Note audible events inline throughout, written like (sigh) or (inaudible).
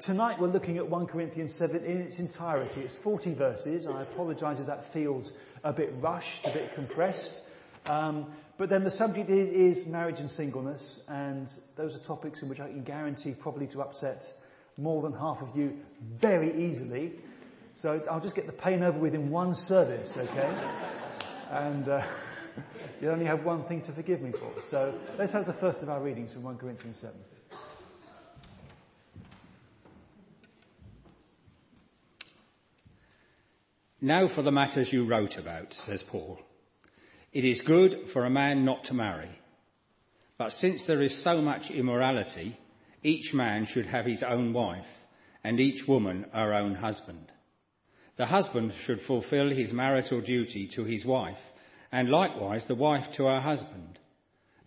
Tonight we're looking at 1 Corinthians 7 in its entirety. It's 40 verses. I apologise if that feels a bit rushed, a bit compressed. Um, but then the subject is, is, marriage and singleness, and those are topics in which I can guarantee probably to upset more than half of you very easily. So I'll just get the pain over with in one service, okay? and uh, (laughs) you only have one thing to forgive me for. So let's have the first of our readings from 1 Corinthians 7. Now for the matters you wrote about, says Paul. It is good for a man not to marry. But since there is so much immorality, each man should have his own wife, and each woman her own husband. The husband should fulfill his marital duty to his wife, and likewise the wife to her husband.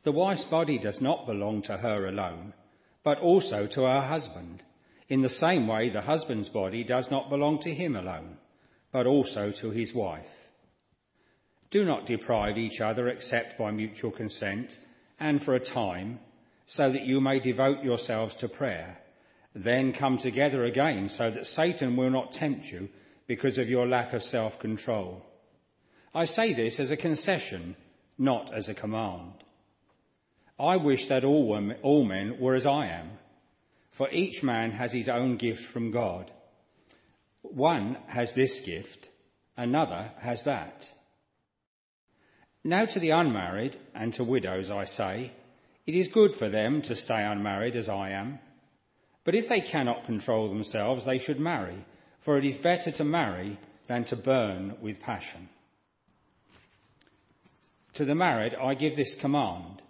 The wife's body does not belong to her alone, but also to her husband. In the same way, the husband's body does not belong to him alone but also to his wife. Do not deprive each other except by mutual consent and for a time, so that you may devote yourselves to prayer. Then come together again so that Satan will not tempt you because of your lack of self-control. I say this as a concession, not as a command. I wish that all, women, all men were as I am, for each man has his own gift from God one has this gift, another has that. Now to the unmarried and to widows I say, it is good for them to stay unmarried as I am. But if they cannot control themselves, they should marry, for it is better to marry than to burn with passion. To the married I give this command,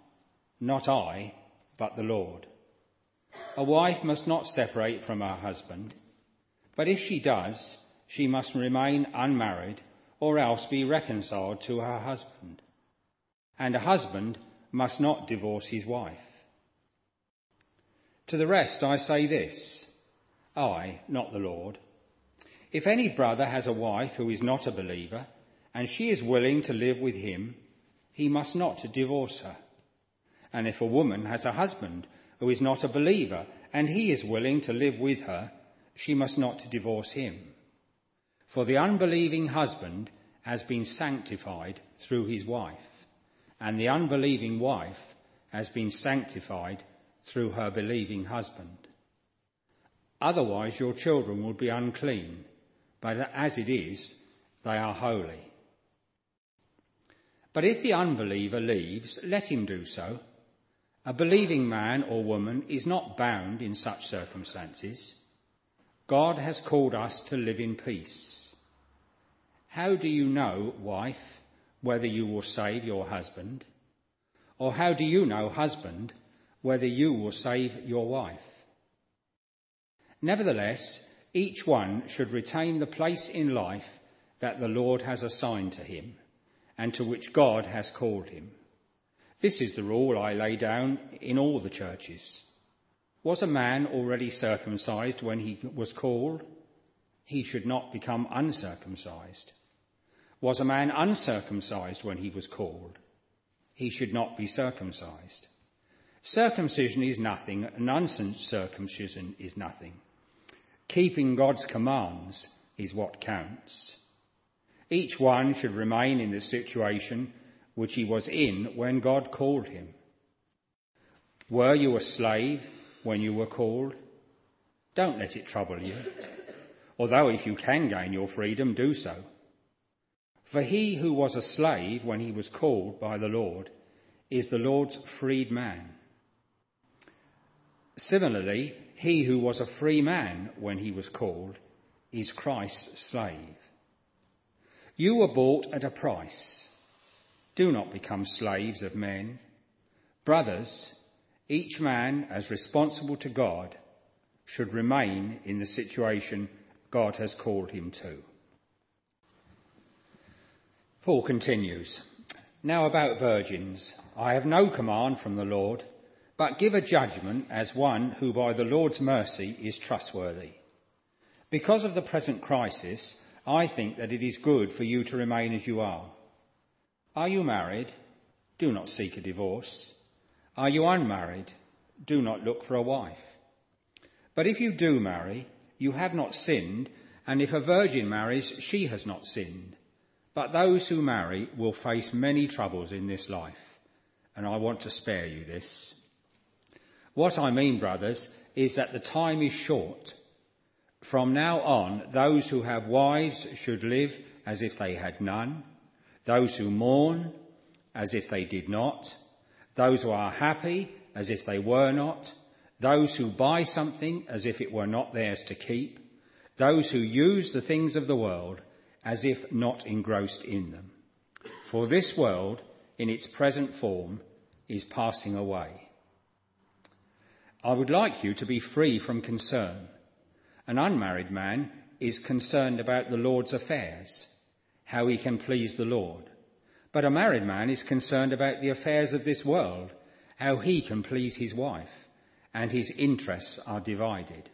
not I, but the Lord. A wife must not separate from her husband but if she does, she must remain unmarried or else be reconciled to her husband. And a husband must not divorce his wife. To the rest I say this, I, not the Lord. If any brother has a wife who is not a believer, and she is willing to live with him, he must not divorce her. And if a woman has a husband who is not a believer, and he is willing to live with her, she must not divorce him. For the unbelieving husband has been sanctified through his wife, and the unbelieving wife has been sanctified through her believing husband. Otherwise your children would be unclean, but as it is, they are holy. But if the unbeliever leaves, let him do so. A believing man or woman is not bound in such circumstances. God has called us to live in peace. How do you know, wife, whether you will save your husband? Or how do you know, husband, whether you will save your wife? Nevertheless, each one should retain the place in life that the Lord has assigned to him and to which God has called him. This is the rule I lay down in all the churches. Was a man already circumcised when he was called? He should not become uncircumcised. Was a man uncircumcised when he was called? He should not be circumcised. Circumcision is nothing, and uncircumcision is nothing. Keeping God's commands is what counts. Each one should remain in the situation which he was in when God called him. Were you a slave? When you were called. Don't let it trouble you. Although if you can gain your freedom, do so. For he who was a slave when he was called by the Lord is the Lord's freed man. Similarly, he who was a free man when he was called is Christ's slave. You were bought at a price. Do not become slaves of men. Brothers, each man, as responsible to God, should remain in the situation God has called him to. Paul continues, Now about virgins, I have no command from the Lord, but give a judgment as one who by the Lord's mercy is trustworthy. Because of the present crisis, I think that it is good for you to remain as you are. Are you married? Do not seek a divorce. Are you unmarried? Do not look for a wife. But if you do marry, you have not sinned, and if a virgin marries, she has not sinned. But those who marry will face many troubles in this life, and I want to spare you this. What I mean, brothers, is that the time is short. From now on, those who have wives should live as if they had none, those who mourn as if they did not, those who are happy as if they were not, those who buy something as if it were not theirs to keep, those who use the things of the world as if not engrossed in them. For this world, in its present form, is passing away. I would like you to be free from concern. An unmarried man is concerned about the Lord's affairs, how he can please the Lord. But a married man is concerned about the affairs of this world, how he can please his wife, and his interests are divided.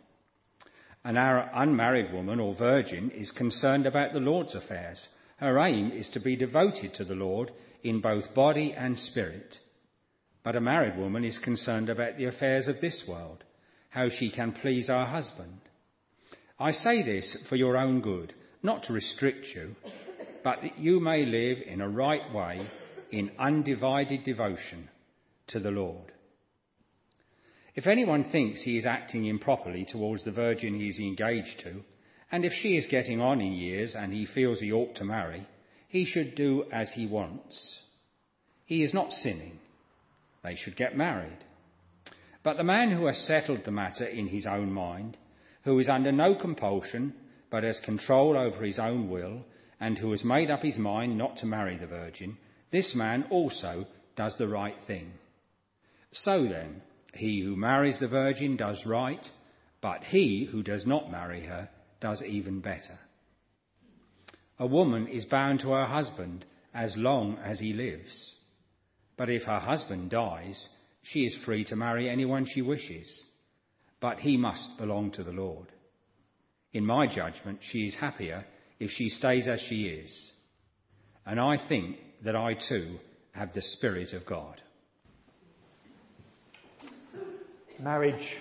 An unmarried woman or virgin is concerned about the Lord's affairs. Her aim is to be devoted to the Lord in both body and spirit. But a married woman is concerned about the affairs of this world, how she can please her husband. I say this for your own good, not to restrict you, but that you may live in a right way in undivided devotion to the Lord. If anyone thinks he is acting improperly towards the virgin he is engaged to, and if she is getting on in years and he feels he ought to marry, he should do as he wants. He is not sinning. They should get married. But the man who has settled the matter in his own mind, who is under no compulsion, but has control over his own will, and who has made up his mind not to marry the virgin, this man also does the right thing. So then, he who marries the virgin does right, but he who does not marry her does even better. A woman is bound to her husband as long as he lives. But if her husband dies, she is free to marry anyone she wishes. But he must belong to the Lord. In my judgment, she is happier if she stays as she is. And I think that I too have the Spirit of God. Marriage.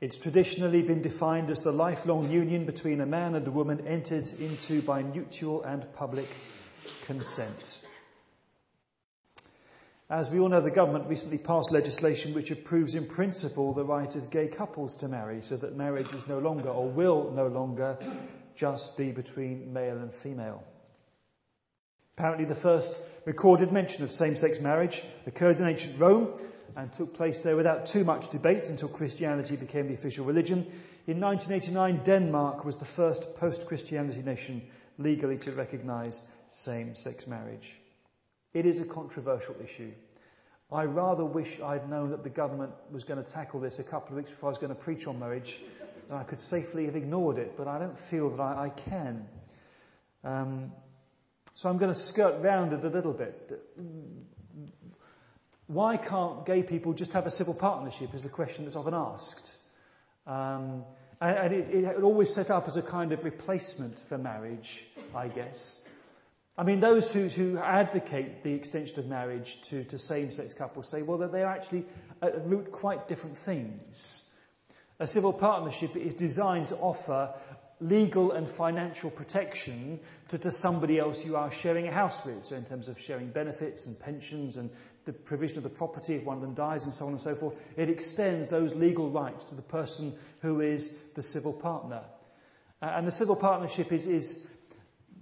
It's traditionally been defined as the lifelong union between a man and a woman entered into by mutual and public consent. As we all know, the government recently passed legislation which approves in principle the right of gay couples to marry so that marriage is no longer or will no longer just be between male and female. Apparently the first recorded mention of same-sex marriage occurred in ancient Rome and took place there without too much debate until Christianity became the official religion. In 1989, Denmark was the first post-Christianity nation legally to recognize same-sex marriage. It is a controversial issue. I rather wish I'd known that the government was going to tackle this a couple of weeks before I was going to preach on marriage, I could safely have ignored it, but I don't feel that I, I can. Um, so I'm going to skirt round it a little bit. Why can't gay people just have a civil partnership is the question that's often asked. Um, and, and it, it, always set up as a kind of replacement for marriage, I guess. I mean, those who, who advocate the extension of marriage to, to same-sex couples say, well, that they're actually at root quite different things. A civil partnership is designed to offer legal and financial protection to, to somebody else you are sharing a house with. So in terms of sharing benefits and pensions and the provision of the property if one of them dies and so on and so forth, it extends those legal rights to the person who is the civil partner. Uh, and the civil partnership is, is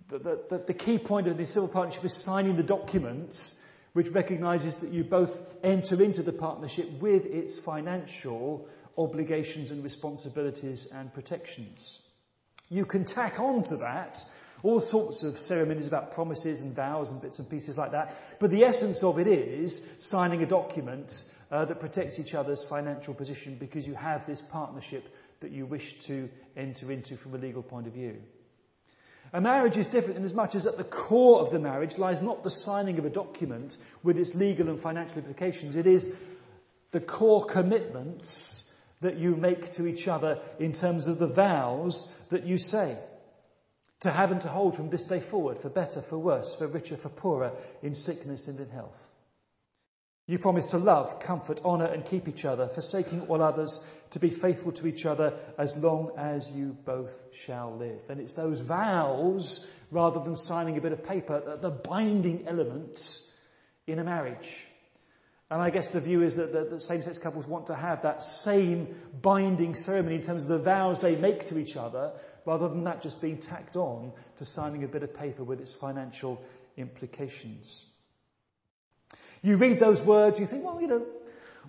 the, the, the key point of the civil partnership is signing the documents which recognises that you both enter into the partnership with its financial obligations and responsibilities and protections. You can tack on to that all sorts of ceremonies about promises and vows and bits and pieces like that. But the essence of it is signing a document uh, that protects each other's financial position because you have this partnership that you wish to enter into from a legal point of view. A marriage is different in as much as at the core of the marriage lies not the signing of a document with its legal and financial implications. It is the core commitments that you make to each other in terms of the vows that you say. To have and to hold from this day forward, for better, for worse, for richer, for poorer, in sickness and in health. You promise to love, comfort, honour, and keep each other, forsaking all others, to be faithful to each other as long as you both shall live. And it's those vows, rather than signing a bit of paper, that are the binding elements in a marriage. And I guess the view is that, that, that same-sex couples want to have that same binding ceremony in terms of the vows they make to each other, rather than that just being tacked on to signing a bit of paper with its financial implications. You read those words, you think, well, you know,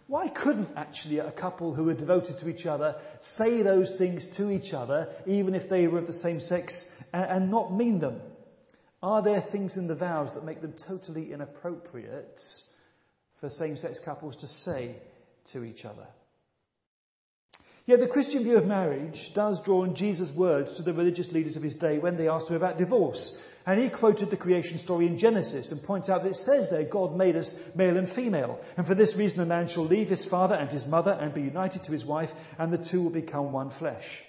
why couldn't actually a couple who are devoted to each other say those things to each other, even if they were of the same sex, and, and not mean them? Are there things in the vows that make them totally inappropriate for same sex couples to say to each other? Yet the Christian view of marriage does draw on Jesus' words to the religious leaders of his day when they asked him about divorce. And he quoted the creation story in Genesis and points out that it says there God made us male and female. And for this reason a man shall leave his father and his mother and be united to his wife and the two will become one flesh.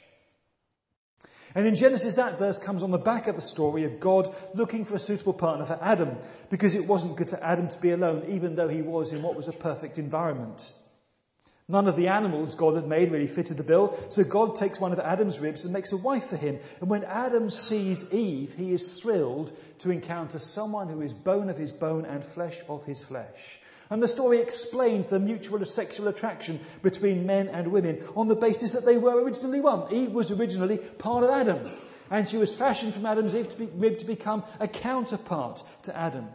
And in Genesis, that verse comes on the back of the story of God looking for a suitable partner for Adam, because it wasn't good for Adam to be alone, even though he was in what was a perfect environment. None of the animals God had made really fitted the bill, so God takes one of Adam's ribs and makes a wife for him. And when Adam sees Eve, he is thrilled to encounter someone who is bone of his bone and flesh of his flesh. And the story explains the mutual sexual attraction between men and women on the basis that they were originally one. Eve was originally part of Adam, and she was fashioned from Adam's rib to become a counterpart to Adam.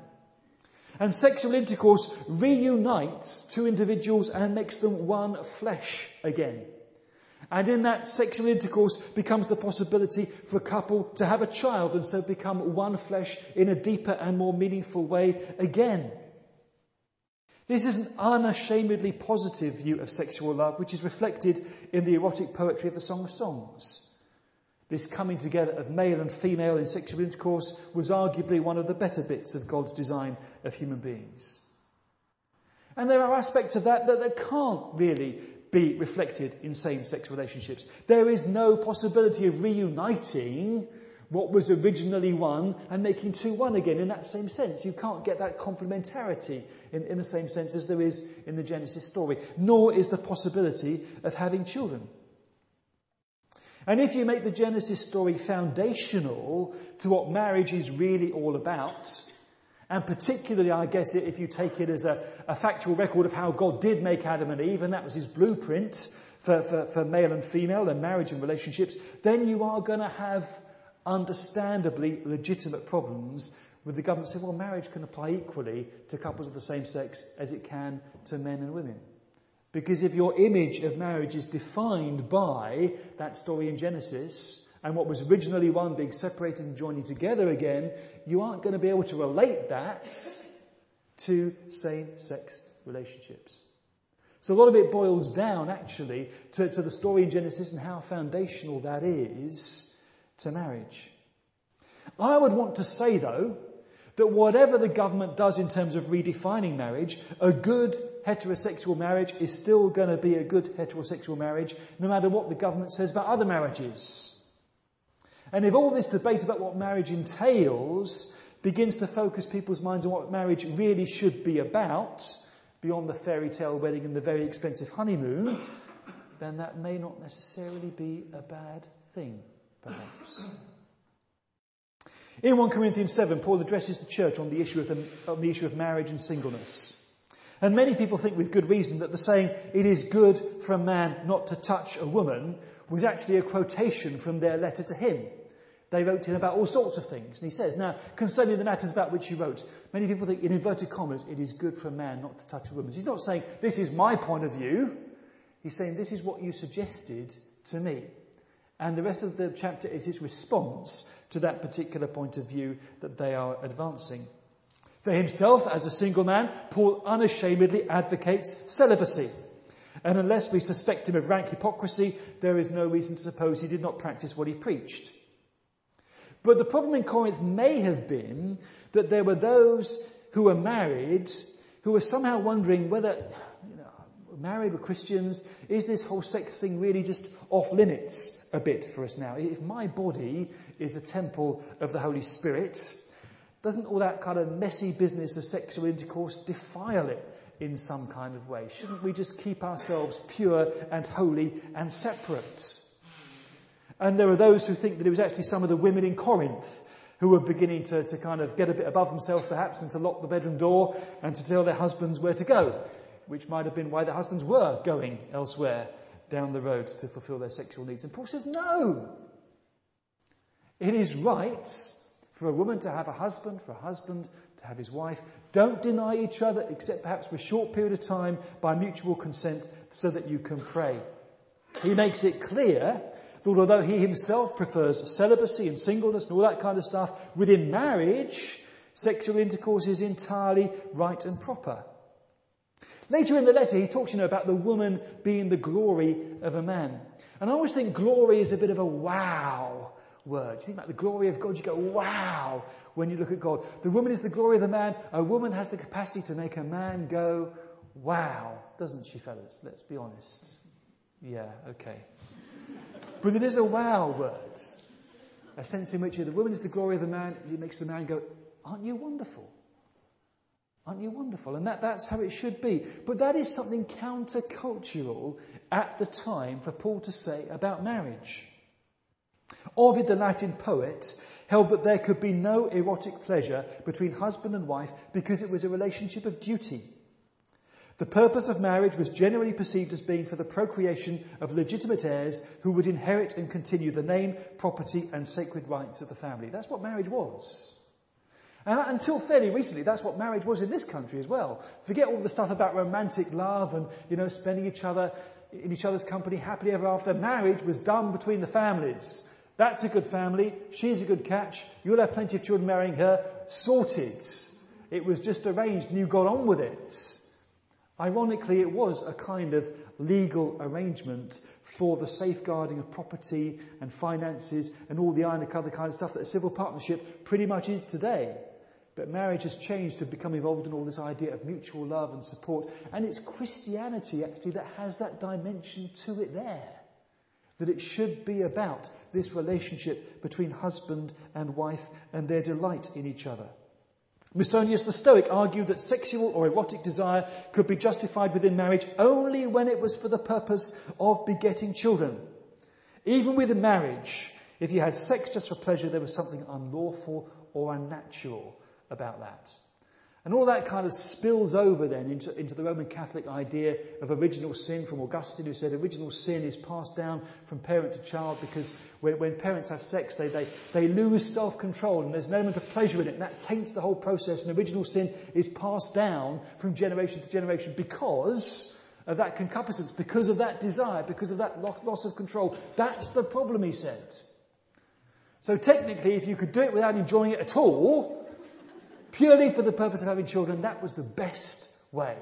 And sexual intercourse reunites two individuals and makes them one flesh again. And in that sexual intercourse becomes the possibility for a couple to have a child and so become one flesh in a deeper and more meaningful way again. This is an unashamedly positive view of sexual love, which is reflected in the erotic poetry of the Song of Songs. This coming together of male and female in sexual intercourse was arguably one of the better bits of God's design of human beings. And there are aspects of that that, that can't really be reflected in same-sex relationships. There is no possibility of reuniting what was originally one and making two one again in that same sense. You can't get that complementarity in, in the same sense as there is in the Genesis story. Nor is the possibility of having children. And if you make the Genesis story foundational to what marriage is really all about, and particularly, I guess, if you take it as a, a factual record of how God did make Adam and Eve, and that was his blueprint for, for, for male and female and marriage and relationships, then you are going to have understandably legitimate problems with the government saying, well, marriage can apply equally to couples of the same sex as it can to men and women. Because if your image of marriage is defined by that story in Genesis and what was originally one being separated and joining together again, you aren't going to be able to relate that to same sex relationships. So a lot of it boils down actually to, to the story in Genesis and how foundational that is to marriage. I would want to say though, that whatever the government does in terms of redefining marriage, a good heterosexual marriage is still going to be a good heterosexual marriage, no matter what the government says about other marriages. And if all this debate about what marriage entails begins to focus people's minds on what marriage really should be about, beyond the fairy tale wedding and the very expensive honeymoon, then that may not necessarily be a bad thing, perhaps. In 1 Corinthians 7, Paul addresses the church on the issue of, the, on the issue of marriage and singleness. And many people think with good reason that the saying, it is good for a man not to touch a woman, was actually a quotation from their letter to him. They wrote to him about all sorts of things. And he says, now, concerning the matters about which he wrote, many people think, in inverted commas, it is good for a man not to touch a woman. He's not saying, this is my point of view. He's saying, this is what you suggested to me. And the rest of the chapter is his response to that particular point of view that they are advancing. For himself, as a single man, Paul unashamedly advocates celibacy. And unless we suspect him of rank hypocrisy, there is no reason to suppose he did not practice what he preached. But the problem in Corinth may have been that there were those who were married who were somehow wondering whether married, we're Christians. Is this whole sex thing really just off limits a bit for us now? If my body is a temple of the Holy Spirit, doesn't all that kind of messy business of sexual intercourse defile it in some kind of way? Shouldn't we just keep ourselves pure and holy and separate? And there are those who think that it was actually some of the women in Corinth who were beginning to, to kind of get a bit above themselves perhaps and to lock the bedroom door and to tell their husbands where to go, which might have been why the husbands were going elsewhere down the road to fulfill their sexual needs. And Paul says, no! It is right for a woman to have a husband, for a husband to have his wife. Don't deny each other, except perhaps for a short period of time by mutual consent so that you can pray. He makes it clear that although he himself prefers celibacy and singleness and all that kind of stuff, within marriage, sexual intercourse is entirely right and proper. Later in the letter, he talks, you know, about the woman being the glory of a man. And I always think glory is a bit of a wow word. You think about the glory of God, you go, wow, when you look at God. The woman is the glory of the man. A woman has the capacity to make a man go, wow, doesn't she, fellas? Let's be honest. Yeah, okay. but it is a wow word. A sense in which the woman is the glory of the man, it makes the man go, aren't you wonderful? Aren't you wonderful? And that, that's how it should be. But that is something countercultural at the time for Paul to say about marriage. Ovid, the Latin poet, held that there could be no erotic pleasure between husband and wife because it was a relationship of duty. The purpose of marriage was generally perceived as being for the procreation of legitimate heirs who would inherit and continue the name, property, and sacred rites of the family. That's what marriage was. And until fairly recently, that's what marriage was in this country as well. Forget all the stuff about romantic love and, you know, spending each other in each other's company happily ever after. Marriage was done between the families. That's a good family. She's a good catch. You'll have plenty of children marrying her. Sorted. It was just arranged and you got on with it. Ironically, it was a kind of legal arrangement for the safeguarding of property and finances and all the other kind of stuff that a civil partnership pretty much is today. But marriage has changed to become involved in all this idea of mutual love and support. And it's Christianity actually that has that dimension to it there. That it should be about this relationship between husband and wife and their delight in each other. Musonius the Stoic argued that sexual or erotic desire could be justified within marriage only when it was for the purpose of begetting children. Even within marriage, if you had sex just for pleasure, there was something unlawful or unnatural about that. And all that kind of spills over then into, into, the Roman Catholic idea of original sin from Augustine, who said original sin is passed down from parent to child because when, when parents have sex, they, they, they lose self control and there's an element of pleasure in it, and that taints the whole process. And original sin is passed down from generation to generation because of that concupiscence, because of that desire, because of that loss of control. That's the problem, he said. So technically, if you could do it without enjoying it at all, purely for the purpose of having children, that was the best way.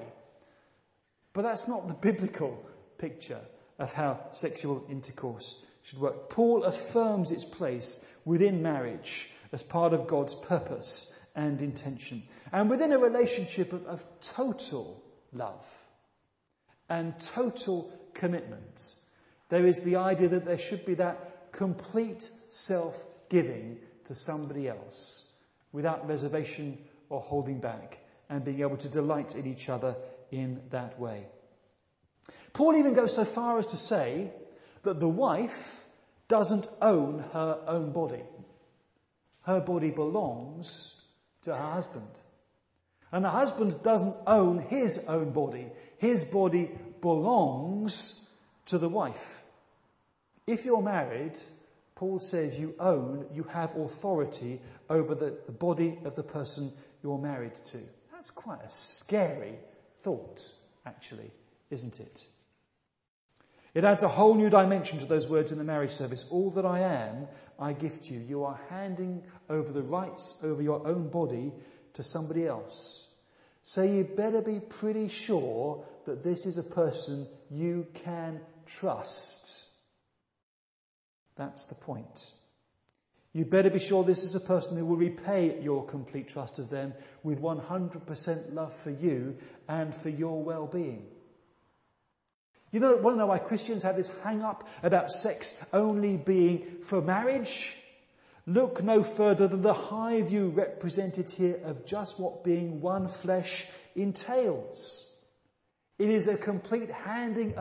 But that's not the biblical picture of how sexual intercourse should work. Paul affirms its place within marriage as part of God's purpose and intention. And within a relationship of, of total love and total commitment, there is the idea that there should be that complete self giving to somebody else without reservation or holding back, and being able to delight in each other in that way. Paul even goes so far as to say that the wife doesn't own her own body. Her body belongs to her husband. And the husband doesn't own his own body. His body belongs to the wife. If you're married, Paul says you own, you have authority over the, the body of the person you're married to. That's quite a scary thought, actually, isn't it? It adds a whole new dimension to those words in the marriage service. All that I am, I give to you. You are handing over the rights over your own body to somebody else. So you better be pretty sure that this is a person you can trust. That's the point. You better be sure this is a person who will repay your complete trust of them with 100% love for you and for your well-being. You know, want to know why Christians have this hang up about sex only being for marriage? Look no further than the high view represented here of just what being one flesh entails. It is a complete handing